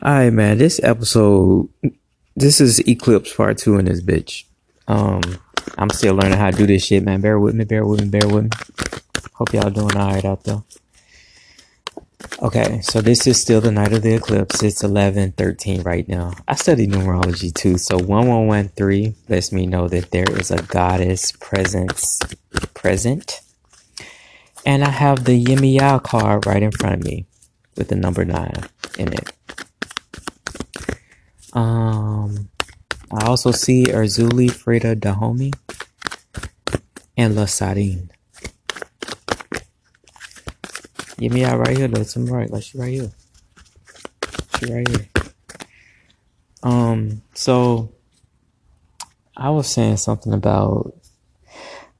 All right, man. This episode, this is Eclipse Part Two in this bitch. Um, I'm still learning how to do this shit, man. Bear with me, bear with me, bear with me. Hope y'all doing all right out there. Okay, so this is still the night of the eclipse. It's 11:13 right now. I study numerology too, so 1113 lets me know that there is a goddess presence present. And I have the Yemaya card right in front of me with the number 9 in it. Um I also see Erzulie Freda Dahomey and Lasirèn. Give me out right here though. Some right, like she right here. She right here. Um, so I was saying something about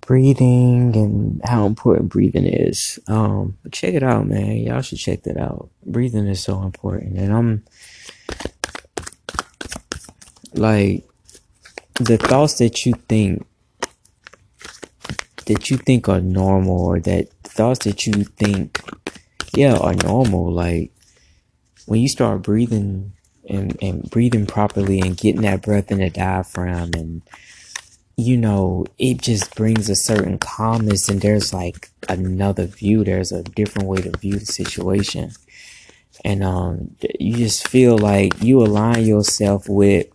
breathing and how important breathing is. Um, but check it out, man. Y'all should check that out. Breathing is so important. And I'm like the thoughts that you think that you think are normal or that thoughts that you think yeah are normal like when you start breathing and, and breathing properly and getting that breath in the diaphragm and you know it just brings a certain calmness and there's like another view. There's a different way to view the situation. And um you just feel like you align yourself with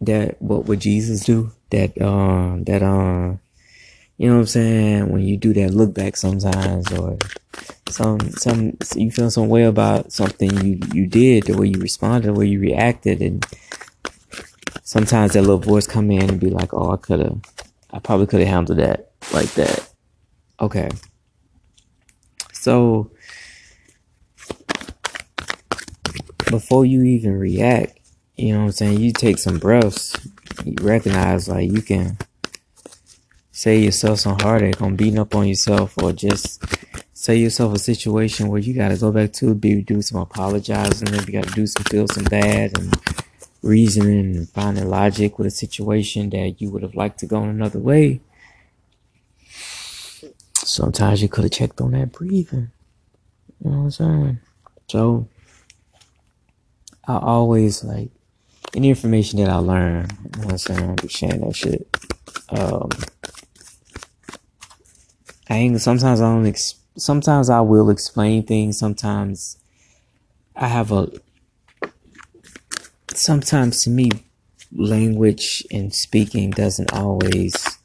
that what would Jesus do? That um that um you know what I'm saying? When you do that look back sometimes or some some you feel some way about something you you did, the way you responded, the way you reacted and sometimes that little voice come in and be like, Oh, I could have I probably could have handled that like that. Okay. So before you even react, you know what I'm saying? You take some breaths, you recognize like you can save yourself some heartache on beating up on yourself or just save yourself a situation where you gotta go back to be do some apologizing, maybe you gotta do some feel some bad and reasoning and finding logic with a situation that you would have liked to go in another way. Sometimes you could have checked on that breathing. You know what I'm saying? So I always like any information that I learn, you know what I'm saying, I'll be sharing that shit. Um, I ain't, sometimes I don't, ex- sometimes I will explain things, sometimes I have a, sometimes to me, language and speaking doesn't always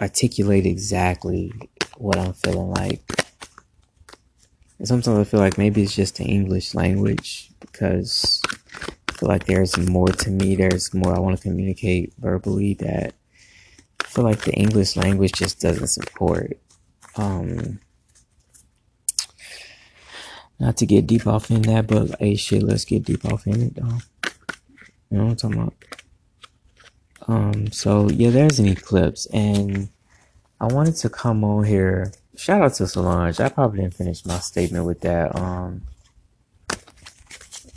articulate exactly what I'm feeling like. And sometimes I feel like maybe it's just the English language because feel like there's more to me. There's more I want to communicate verbally that I feel like the English language just doesn't support. Um, not to get deep off in that, but hey, shit, let's get deep off in it, though. You know what I'm talking about? Um, so yeah, there's an eclipse, and I wanted to come on here. Shout out to Solange. I probably didn't finish my statement with that. Um,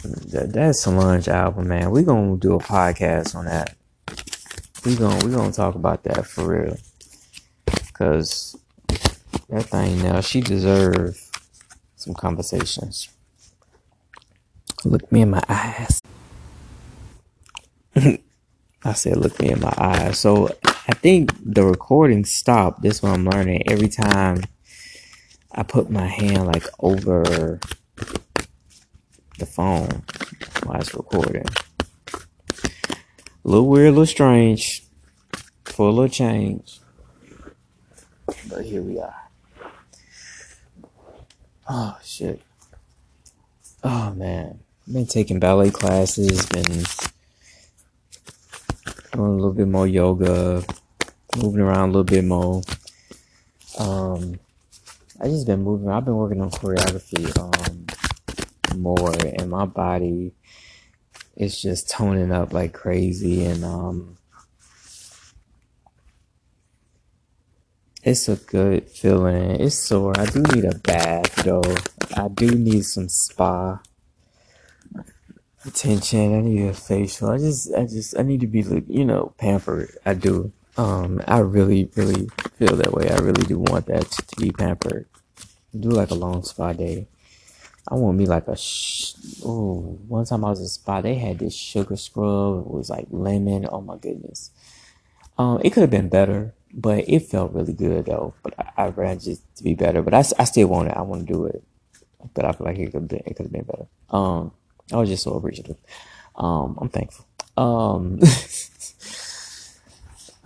that, that Solange album, man. We gonna do a podcast on that. We gonna we gonna talk about that for real, cause that thing now she deserve some conversations. Look me in my eyes. I said, look me in my eyes. So I think the recording stopped. This what I'm learning. Every time I put my hand like over the phone while it's recording. A little weird, a little strange, full of change. But here we are. Oh shit. Oh man. I've Been taking ballet classes, been doing a little bit more yoga, moving around a little bit more. Um I just been moving. I've been working on choreography. Um more and my body is just toning up like crazy and um it's a good feeling. It's sore. I do need a bath though. I do need some spa attention. I need a facial. I just I just I need to be like you know pampered. I do. Um I really really feel that way. I really do want that to be pampered. Do like a long spa day I want me like a sh- oh. One time I was at a spa, they had this sugar scrub. It was like lemon. Oh my goodness. Um, it could have been better, but it felt really good though. But I, I ran just to be better. But I, I still want it. I want to do it. But I feel like it could been, it could have been better. Um, I was just so appreciative. Um, I'm thankful. Um,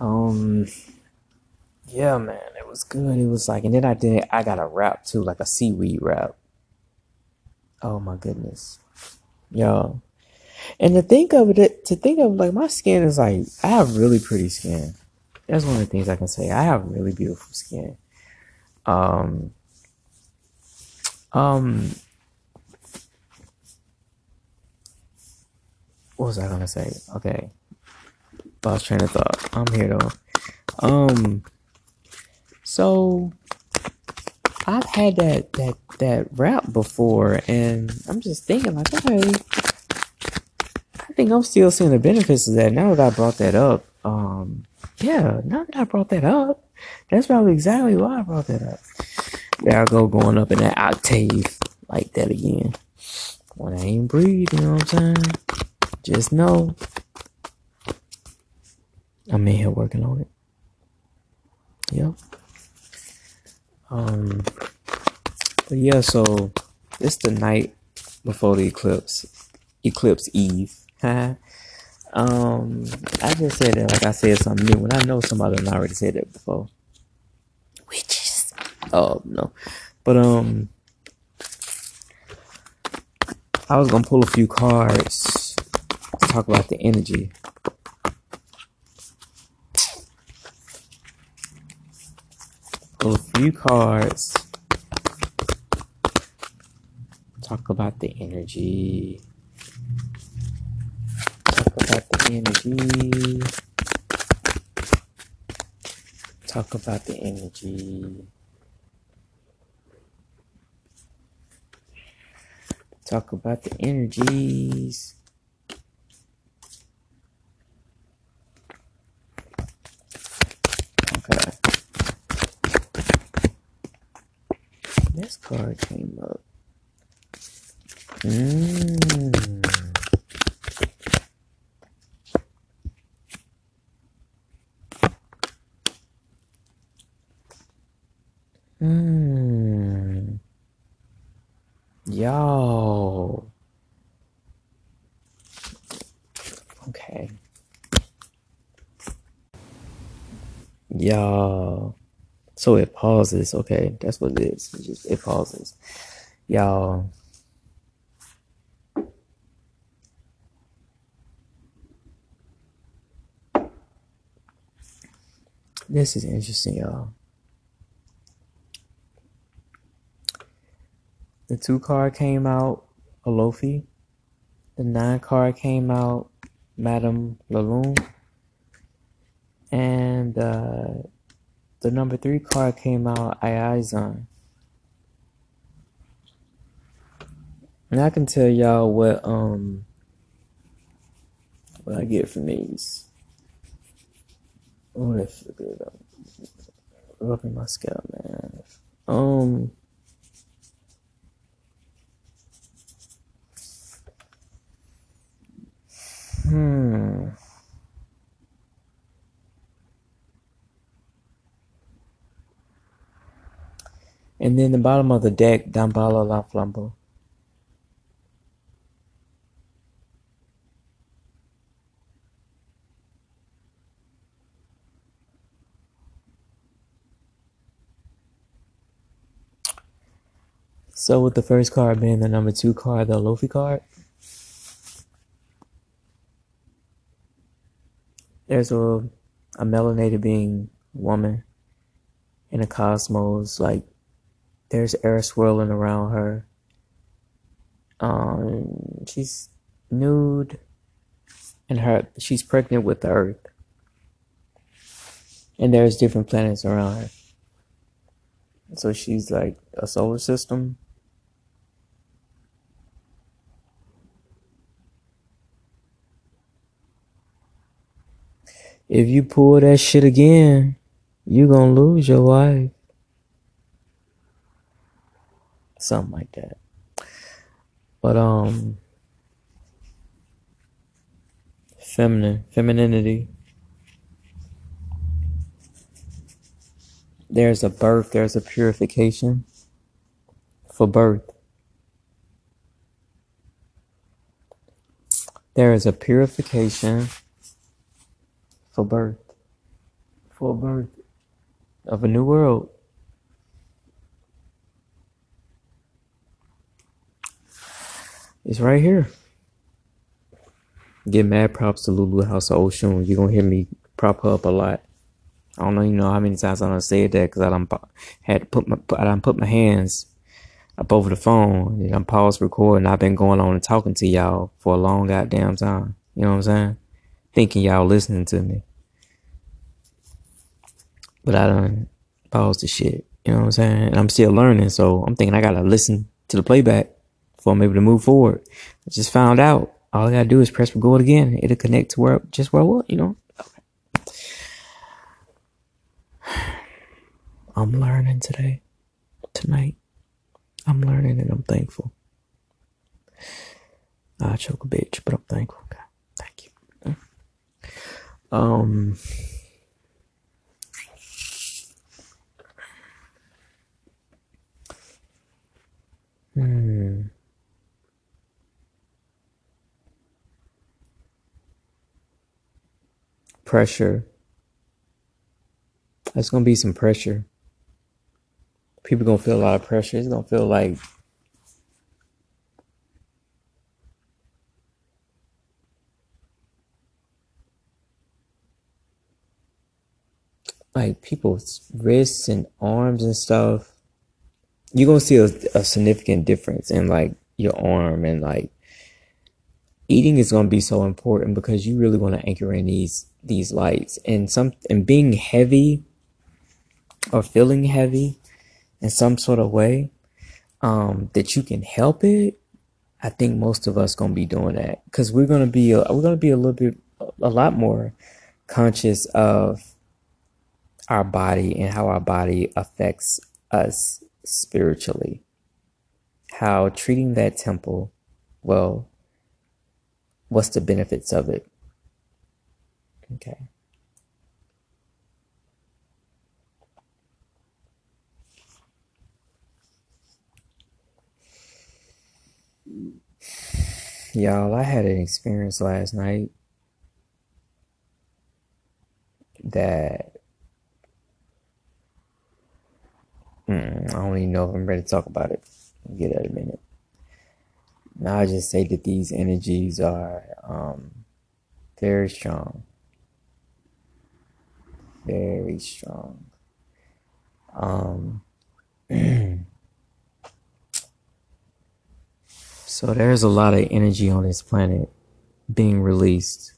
um, yeah, man, it was good. It was like, and then I did. I got a wrap too, like a seaweed wrap. Oh my goodness, yo. And to think of it, to think of like my skin is like I have really pretty skin. That's one of the things I can say. I have really beautiful skin. Um, um, what was I gonna say? Okay, lost train of thought. I'm here though. Um, so I've had that that that wrap before, and I'm just thinking like, okay, I think I'm still seeing the benefits of that now that I brought that up. Um, yeah, now that I brought that up, that's probably exactly why I brought that up. There I go going up in that octave like that again. When I ain't breathe, you know what I'm saying? Just know I'm in here working on it. Yep. Um but yeah, so it's the night before the eclipse. Eclipse Eve. um I just said that like I said something new when I know somebody already said that before. Witches. Oh no. But um I was gonna pull a few cards to talk about the energy. A few cards. Talk about the energy. Talk about the energy. Talk about the energy. Talk about the energies. Okay. This card came up. Mm. Yo. Okay. Yo. So it pauses. Okay, that's what it is. It just it pauses. Y'all. This is interesting, y'all. The two card came out, Alofi. The nine card came out, Madame Laloon. And uh, the number three card came out, Ayizan. And I can tell y'all what um what I get from these. That feel good. Rubbing my scalp, man. Um. Hmm. And then the bottom of the deck, Damballa La Flambeau. So with the first card being the number two card, the Lofi card, there's a a melanated being woman in a cosmos, like there's air swirling around her. Um she's nude and her she's pregnant with the earth. And there's different planets around her. So she's like a solar system If you pull that shit again, you gonna lose your life. Something like that. But um feminine femininity. There's a birth, there's a purification for birth. There is a purification for birth. For birth of a new world. It's right here. Get mad props to Lulu House of Oshun. You're gonna hear me prop her up a lot. I don't know, you know how many times I done said that because I done had to put my I done put my hands up over the phone and I'm paused recording. I've been going on and talking to y'all for a long goddamn time. You know what I'm saying? Thinking y'all listening to me. But I done paused the shit. You know what I'm saying? And I'm still learning, so I'm thinking I gotta listen to the playback before I'm able to move forward. I just found out all I gotta do is press record again. It'll connect to where just where I was, you know. Okay. I'm learning today, tonight. I'm learning and I'm thankful. I choke a bitch, but I'm thankful. God, Thank you. Um. Pressure. There's gonna be some pressure. People gonna feel a lot of pressure. It's gonna feel like like people's wrists and arms and stuff. You're gonna see a, a significant difference in like your arm and like eating is gonna be so important because you really want to anchor in these these lights. And some and being heavy or feeling heavy in some sort of way um that you can help it i think most of us gonna be doing that. Because we're gonna be a, we're gonna be a little bit a lot more conscious of our body and how our body affects us spiritually. How treating that temple well what's the benefits of it Okay. Y'all, I had an experience last night that mm, I don't even know if I'm ready to talk about it. Get in a minute. Now I just say that these energies are um, very strong very strong. Um, so there's a lot of energy on this planet being released.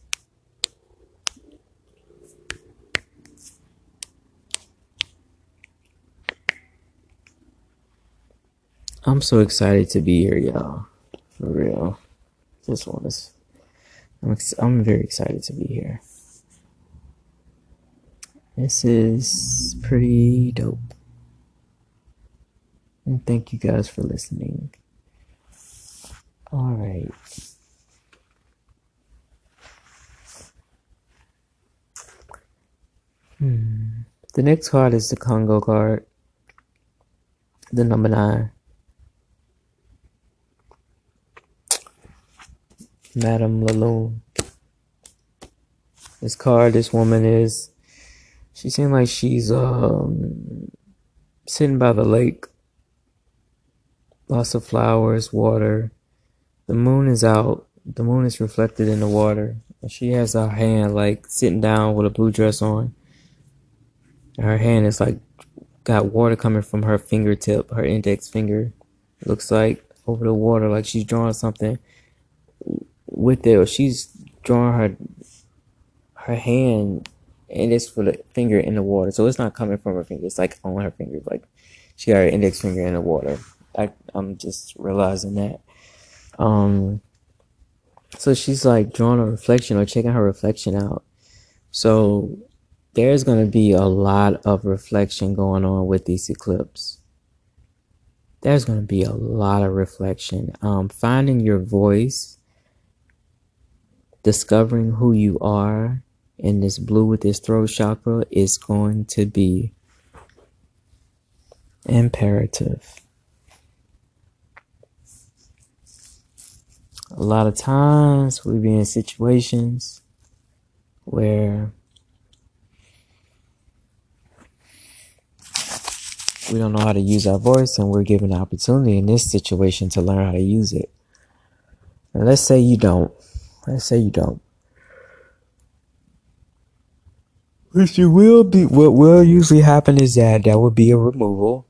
I'm so excited to be here, y'all. For real. This one is. I'm, ex- I'm very excited to be here. This is pretty dope. And thank you guys for listening. All right. Hmm. The next card is the Congo card. The number nine. Madame Laloon. This card, this woman is she seems like she's um sitting by the lake. Lots of flowers, water. The moon is out. The moon is reflected in the water. And she has her hand like sitting down with a blue dress on. her hand is like got water coming from her fingertip, her index finger. Looks like over the water, like she's drawing something with it, or she's drawing her her hand and it's for the finger in the water. So it's not coming from her finger. It's like on her finger. Like she got her index finger in the water. I, I'm just realizing that. Um, so she's like drawing a reflection or checking her reflection out. So there's going to be a lot of reflection going on with this eclipse. there's going to be a lot of reflection. Um, finding your voice, discovering who you are in this blue with this throat chakra is going to be imperative. A lot of times we be in situations where we don't know how to use our voice and we're given an opportunity in this situation to learn how to use it. And let's say you don't. Let's say you don't. Which you will be what will usually happen is that there will be a removal.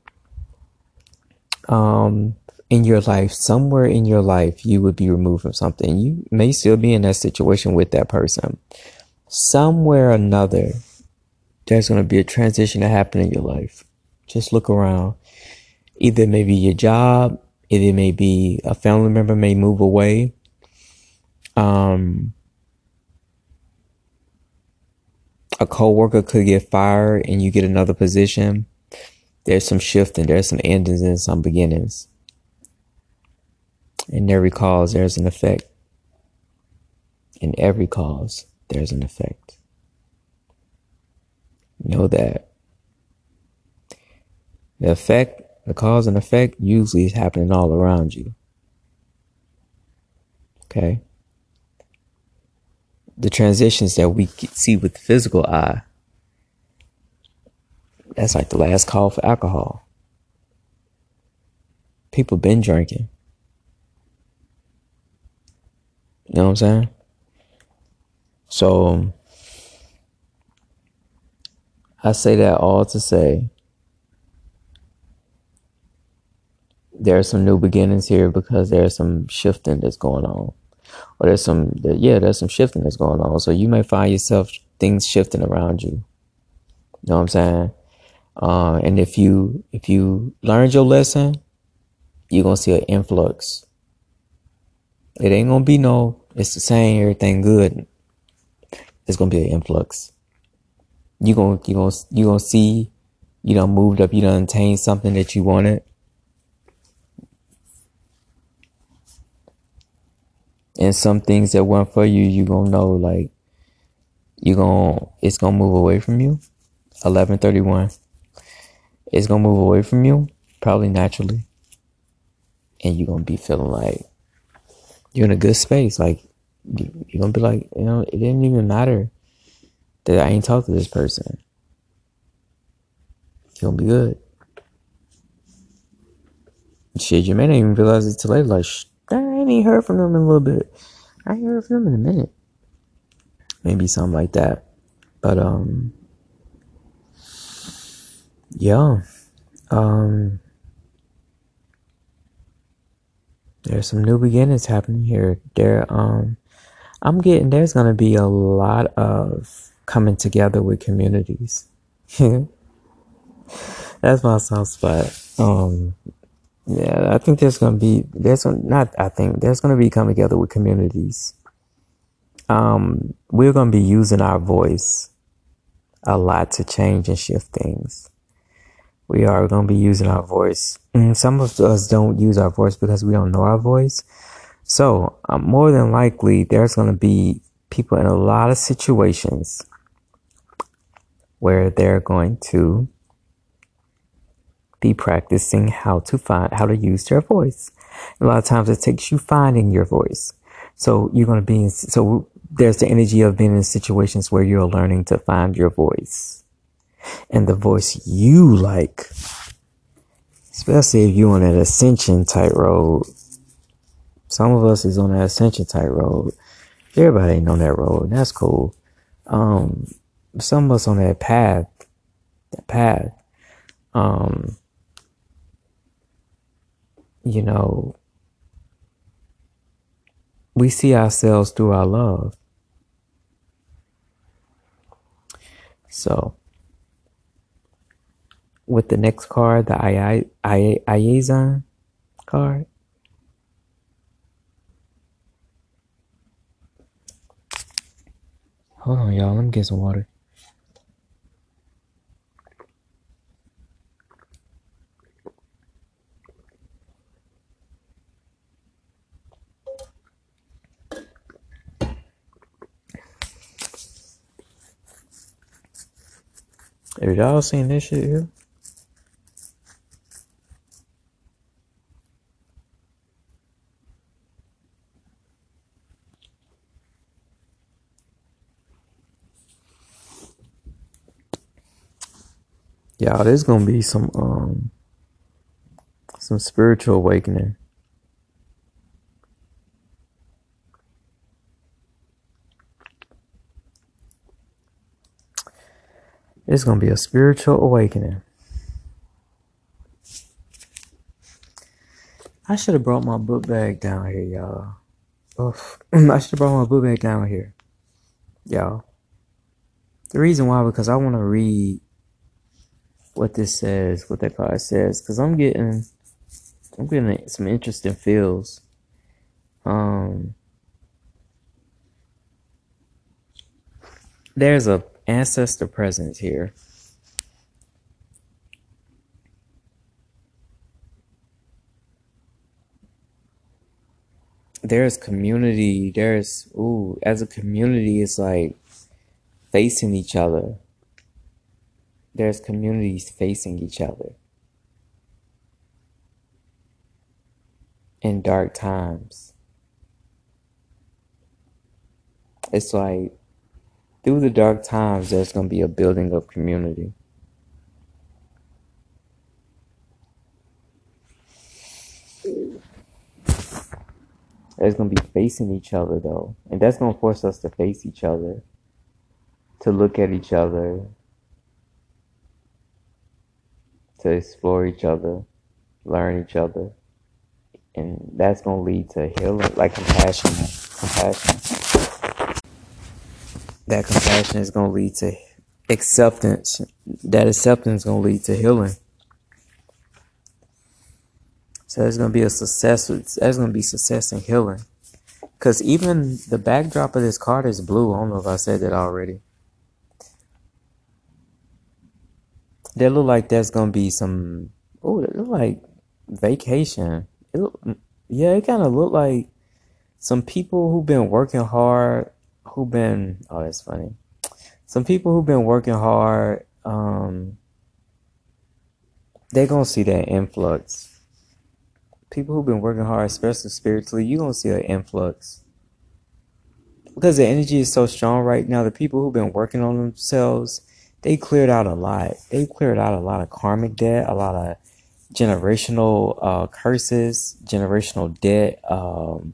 Um in your life, somewhere in your life, you would be removed from something. You may still be in that situation with that person. Somewhere or another, there's going to be a transition to happen in your life. Just look around. Either maybe your job, either maybe a family member may move away. Um, a coworker could get fired and you get another position. There's some shifting, there's some endings and some beginnings. In every cause, there's an effect. In every cause, there's an effect. Know that. The effect, the cause and effect usually is happening all around you. Okay? The transitions that we see with the physical eye, that's like the last call for alcohol. People been drinking. You know what I'm saying? So I say that all to say there's some new beginnings here because there's some shifting that's going on. Or there's some yeah, there's some shifting that's going on. So you may find yourself things shifting around you. You know what I'm saying? Uh, and if you if you learned your lesson, you're gonna see an influx. It ain't gonna be no it's the same, everything good. It's gonna be an influx. you're gonna you gonna you gonna see, you know, moved up, you done attained something that you wanted. And some things that weren't for you, you gonna know like you gonna it's gonna move away from you. Eleven thirty one. It's gonna move away from you, probably naturally. And you're gonna be feeling like you're in a good space. Like you're gonna be like, you know, it didn't even matter that I ain't talked to this person. You're gonna be good. Shit, you may not even realize it till later. Like, I ain't even heard from them in a little bit. I ain't heard from them in a minute. Maybe something like that. But um, yeah, um. there's some new beginnings happening here. There, um, I'm getting there's gonna be a lot of coming together with communities. That's my soft spot. Um, yeah, I think there's gonna be there's not I think there's gonna be coming together with communities. Um, we're gonna be using our voice a lot to change and shift things we are going to be using our voice. And some of us don't use our voice because we don't know our voice. So, um, more than likely, there's going to be people in a lot of situations where they're going to be practicing how to find how to use their voice. A lot of times it takes you finding your voice. So you're going to be in, so there's the energy of being in situations where you're learning to find your voice and the voice you like. Especially if you're on that ascension type road. Some of us is on that ascension type road. Everybody ain't on that road. That's cool. Um, some of us on that path, that path, um, you know, we see ourselves through our love. So, with the next card, the I I Ayizan card. Hold on, y'all. Let me get some water. Have y'all seen this shit here? Y'all, there's gonna be some um some spiritual awakening. It's gonna be a spiritual awakening. I should have brought my book bag down here, y'all. Oof. I should have brought my book bag down here, y'all. The reason why because I want to read what this says, what that card says, because I'm getting, I'm getting some interesting feels. Um, there's a ancestor presence here. There's community. There's ooh, as a community, it's like facing each other. There's communities facing each other in dark times. It's like through the dark times, there's gonna be a building of community. There's gonna be facing each other though, and that's gonna force us to face each other, to look at each other, to explore each other, learn each other, and that's gonna lead to healing, like compassion, compassion. That compassion is gonna lead to acceptance. That acceptance is gonna lead to healing. So there's gonna be a success. There's gonna be success in healing. Cause even the backdrop of this card is blue. I don't know if I said that already. That look like there's gonna be some. Oh, it look like vacation. It look, yeah, it kind of look like some people who've been working hard. Who've been? Oh, that's funny. Some people who've been working hard. Um, they're gonna see that influx people who've been working hard, especially spiritually, you're gonna see an influx. Because the energy is so strong right now, the people who've been working on themselves, they cleared out a lot. They cleared out a lot of karmic debt, a lot of generational uh, curses, generational debt, um,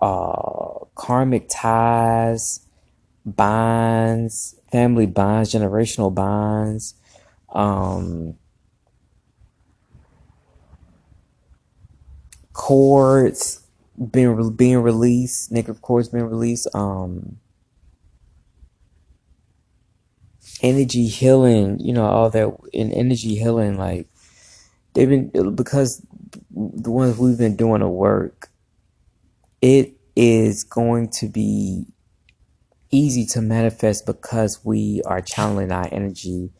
uh, karmic ties, bonds, family bonds, generational bonds. Um, cords being being released, negative cords being released, um, energy healing, you know, all that in energy healing, like they've been because the ones we've been doing the work, it is going to be easy to manifest because we are channeling our energy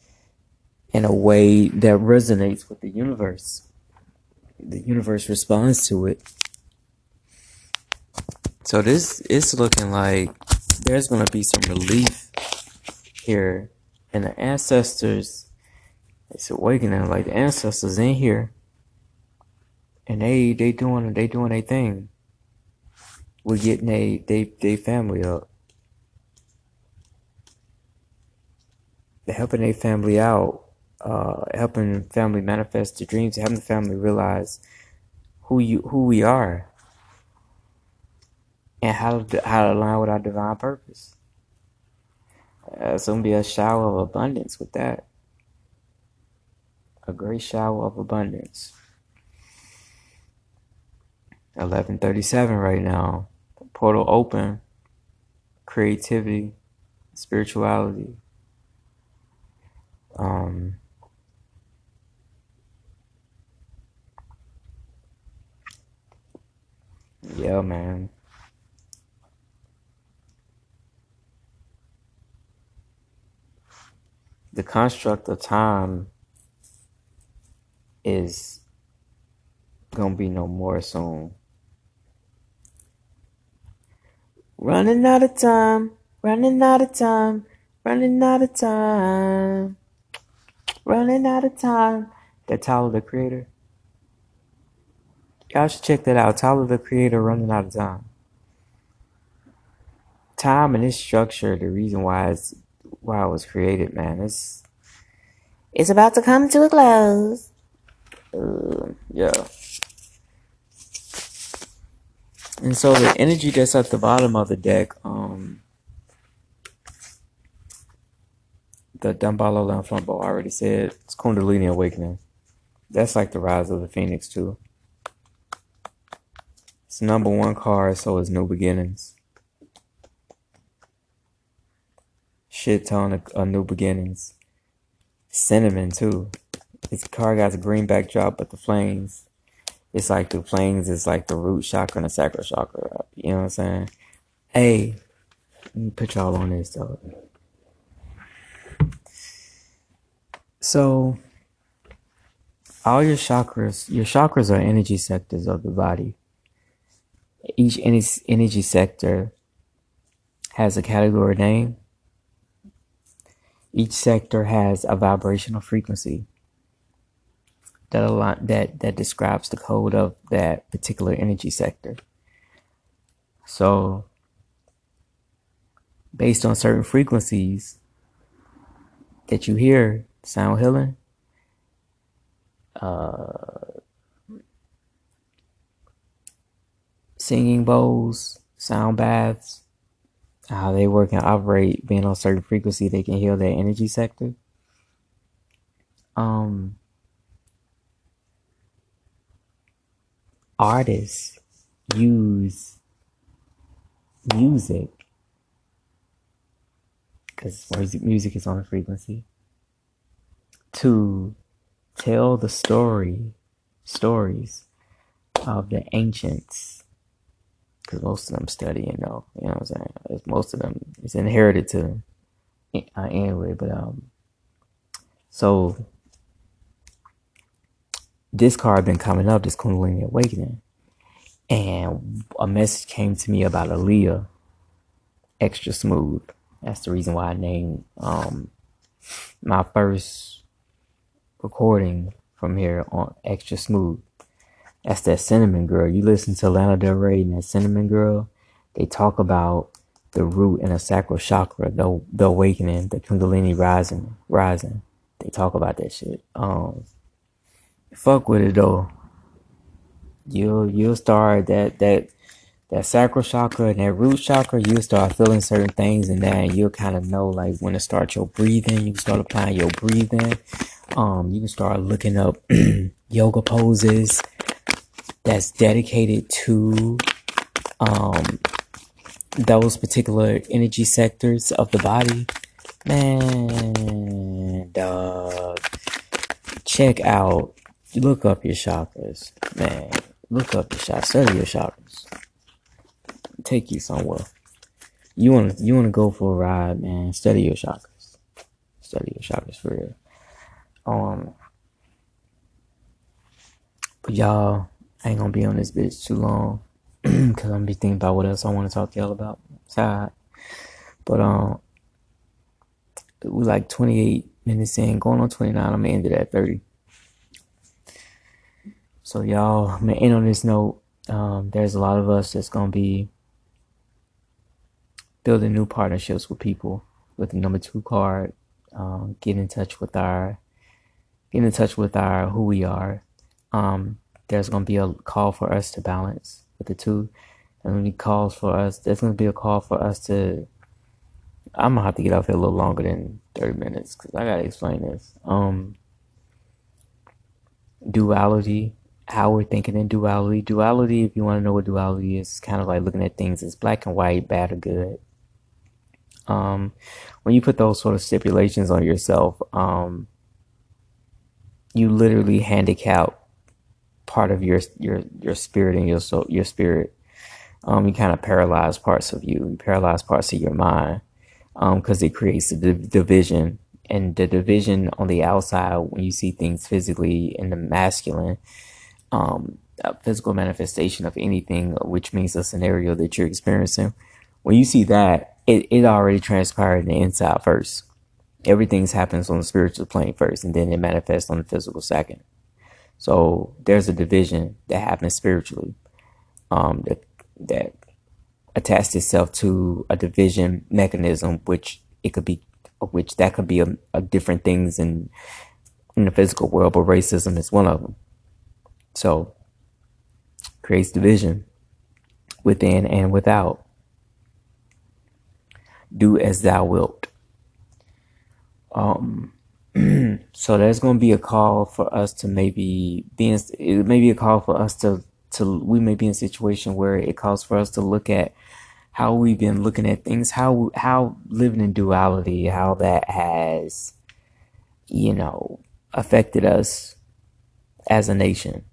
in a way that resonates with the universe the universe responds to it. So this is looking like there's gonna be some relief here, and the ancestors, it's awakening. Like the ancestors in here, and they they doing they doing their thing. We're getting a they they family up. They're helping their family out uh, helping family manifest their dreams, helping the family realize who you who we are and how to how to align with our divine purpose. Uh, it's gonna be a shower of abundance with that. A great shower of abundance. Eleven thirty seven right now. Portal open. Creativity, spirituality. Um, Yeah, man. The construct of time is gonna be no more soon. Running out of time, running out of time, Running out of time. Running out of time. That Tyler the Creator. Y'all should check that out. Tyler the Creator running out of time. Time and its structure, the reason why it's why it was created, man. It's it's about to come to a close. Uh, yeah. And so the energy that's at the bottom of the deck, um, the Damballa Lanflambo already said it's Kundalini Awakening. That's like the rise of the Phoenix too. It's number one card, so it's New Beginnings. Shit ton of, of New Beginnings. Cinnamon too. This card got a green backdrop, but the flames, it's like the flames is like the root chakra and the sacral chakra. You know what I'm saying? Hey, let me put y'all on this though. So, all your chakras, your chakras are energy sectors of the body. Each energy sector has a category name. Each sector has a vibrational frequency that align, that that describes the code of that particular energy sector. So, based on certain frequencies that you hear, sound healing, uh, singing bowls, sound baths, how they work and operate, being on certain frequency, they can heal their energy sector. Um, artists use music. Because music is on a frequency. To tell the story stories of the ancients. Because most of them study and know you know what i'm saying? It's most of them it's inherited to them anyway but um so this card been coming up, this Kundalini Awakening, and a message came to me about Aaliyah, extra smooth. That's the reason why I named um, my first recording from here on extra smooth. That's that cinnamon girl. You listen to Lana Del Rey and that cinnamon girl. They talk about the root and the sacral chakra, the the awakening, the Kundalini rising, rising. They talk about that shit. Um, fuck with it though. You'll you'll start that that that sacral chakra and that root chakra, you'll start feeling certain things in that and you'll kind of know like when to start your breathing. You can start applying your breathing. Um, you can start looking up yoga poses that's dedicated to um those particular energy sectors of the body. Man, dog. Check out look up your chakras, man. Look up your chakras. Study your chakras. Take you somewhere. You want to you want to go for a ride, man. Study your chakras. Study your chakras for real. Um, but y'all, I ain't gonna be on this bitch too long because I'm gonna be thinking about what else I want to talk to y'all about. Side, but um, we like 28 minutes in, going on 29. I'm gonna end it at 30. So y'all, I'm gonna end on this note. Um, there's a lot of us that's gonna be building new partnerships with people with the number two card. Um, get in touch with our, get in touch with our who we are. Um, there's gonna be a call for us to balance with the two, and when he calls for us, there's gonna be a call for us to. I'm gonna have to get off here a little longer than 30 minutes because I gotta explain this. Um, duality how we're thinking in duality. Duality, if you want to know what duality is, kind of like looking at things as black and white, bad or good. Um, when you put those sort of stipulations on yourself, um, you literally handicap part of your your your spirit and your soul, your spirit. Um, you kind of paralyze parts of you, you paralyze parts of your mind, because um, it creates a div- division. And the division on the outside, when you see things physically in the masculine, um, a physical manifestation of anything, which means a scenario that you're experiencing. When you see that, it, it already transpired in the inside first. Everything happens on the spiritual plane first, and then it manifests on the physical second. So there's a division that happens spiritually um, that that attached itself to a division mechanism, which it could be, which that could be a, a different things in in the physical world, but racism is one of them. So creates division within and without. Do as thou wilt. Um, so there's going to be a call for us to maybe be in, it may be a call for us to, to, we may be in a situation where it calls for us to look at how we've been looking at things, how, how living in duality, how that has, you know, affected us as a nation.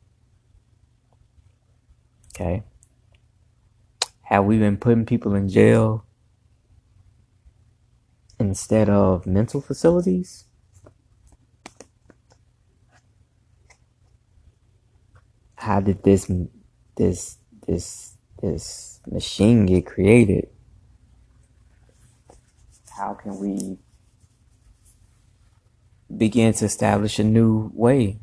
Okay. Have we been putting people in jail instead of mental facilities? How did this this this this machine get created? How can we begin to establish a new way?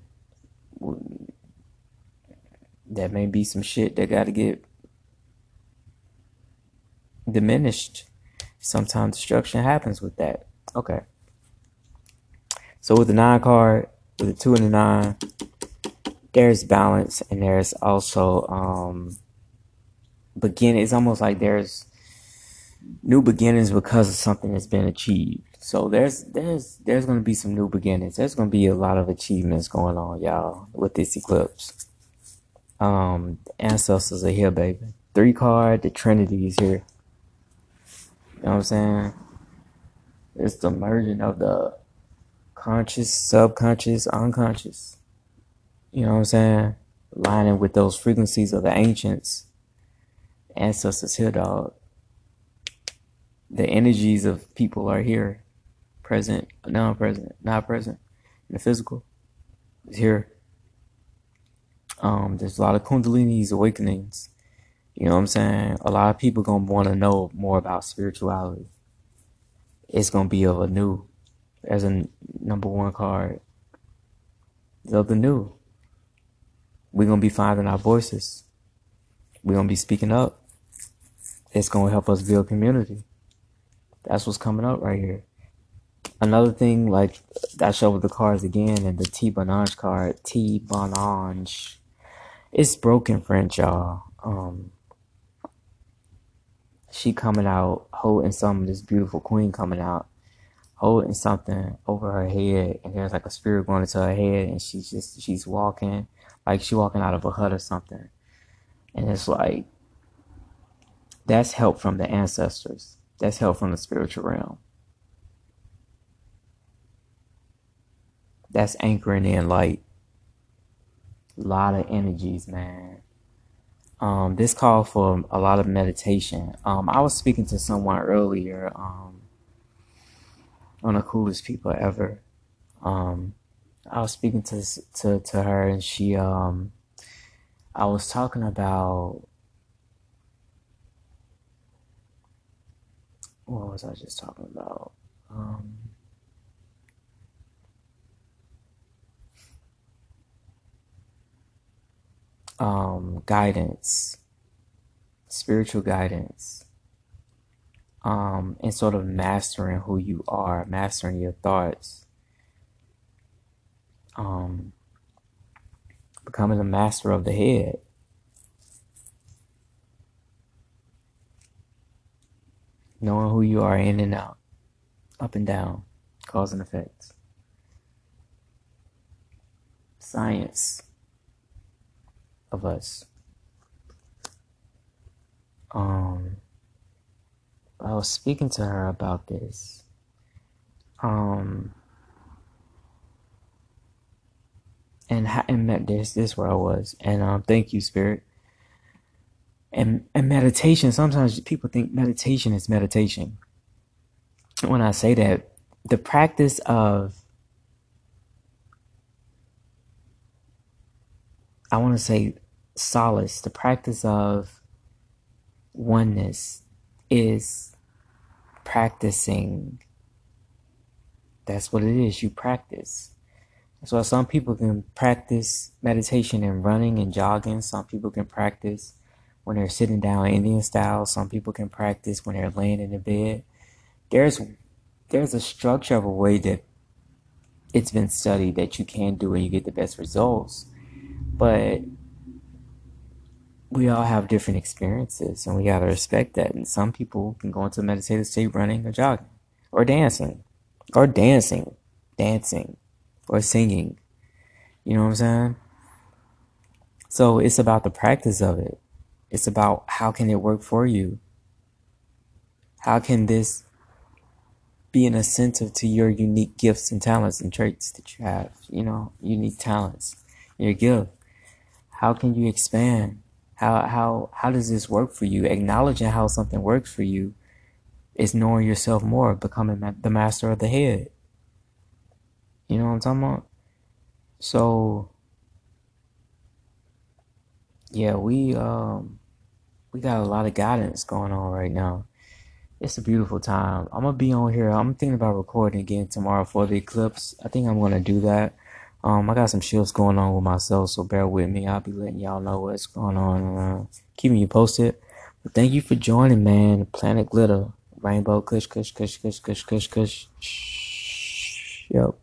That may be some shit that got to get diminished. Sometimes destruction happens with that. Okay. So with the nine card, with the two and the nine, there's balance and there's also um beginning. It's almost like there's new beginnings because of something that's been achieved. So there's there's there's gonna be some new beginnings. There's gonna be a lot of achievements going on, y'all, with this eclipse. Um, ancestors are here, baby. Three card, the Trinity is here. You know what I'm saying? It's the merging of the conscious, subconscious, unconscious. You know what I'm saying? Lining with those frequencies of the ancients. Ancestors here, dog. The energies of people are here. Present, non present, not present. In the physical is here. Um, there's a lot of kundalini's awakenings you know what I'm saying? A lot of people gonna want to know more about spirituality. It's gonna be of a new, as a number one card. Of the new. We're gonna be finding our voices. We're gonna be speaking up. It's gonna help us build community. That's what's coming up right here. Another thing, like I show with the cards again, and the Ti Bon Ange card, Ti Bon Ange. It's broken French, y'all. Um, she coming out holding some this beautiful queen coming out holding something over her head and there's like a spirit going into her head and she's just she's walking like she walking out of a hut or something. And it's like that's help from the ancestors. That's help from the spiritual realm. That's anchoring in light a lot of energies man um, this called for a lot of meditation. Um, I was speaking to someone earlier, um, one of the coolest people ever. Um, I was speaking to to to her, and she, um, I was talking about what was I just talking about? Um, um, guidance, spiritual guidance, um, and sort of mastering who you are, mastering your thoughts, um, becoming a master of the head. Knowing who you are in and out, up and down, cause and effects. Science of us. Um, I was speaking to her about this. Um, and and met this this where I was, and um, thank you, Spirit. And and meditation. Sometimes people think meditation is meditation. When I say that, the practice of I want to say solace, the practice of oneness is practicing. That's what it is. You practice. That's why some people can practice meditation and running and jogging. Some people can practice when they're sitting down Indian style. Some people can practice when they're laying in the bed. There's there's a structure of a way that it's been studied that you can do and you get the best results. But we all have different experiences and we gotta respect that. And some people can go into a meditative state running or jogging or dancing or dancing, dancing or singing. You know what I'm saying? So it's about the practice of it. It's about how can it work for you? How can this be an incentive to your unique gifts and talents and traits that you have? You know, unique talents, your gift. How can you expand? How how how does this work for you? Acknowledging how something works for you is knowing yourself more, becoming the master of the head. You know what I'm talking about? So yeah, we um we got a lot of guidance going on right now. It's a beautiful time. I'm gonna be on here. I'm thinking about recording again tomorrow for the eclipse. I think I'm gonna do that. Um, I got some shifts going on with myself, so bear with me. I'll be letting y'all know what's going on, uh, keeping you posted. But thank you for joining, man. Planet Glitter, Rainbow Kush, Kush, Kush, Kush, Kush, Kush, Kush. Yep.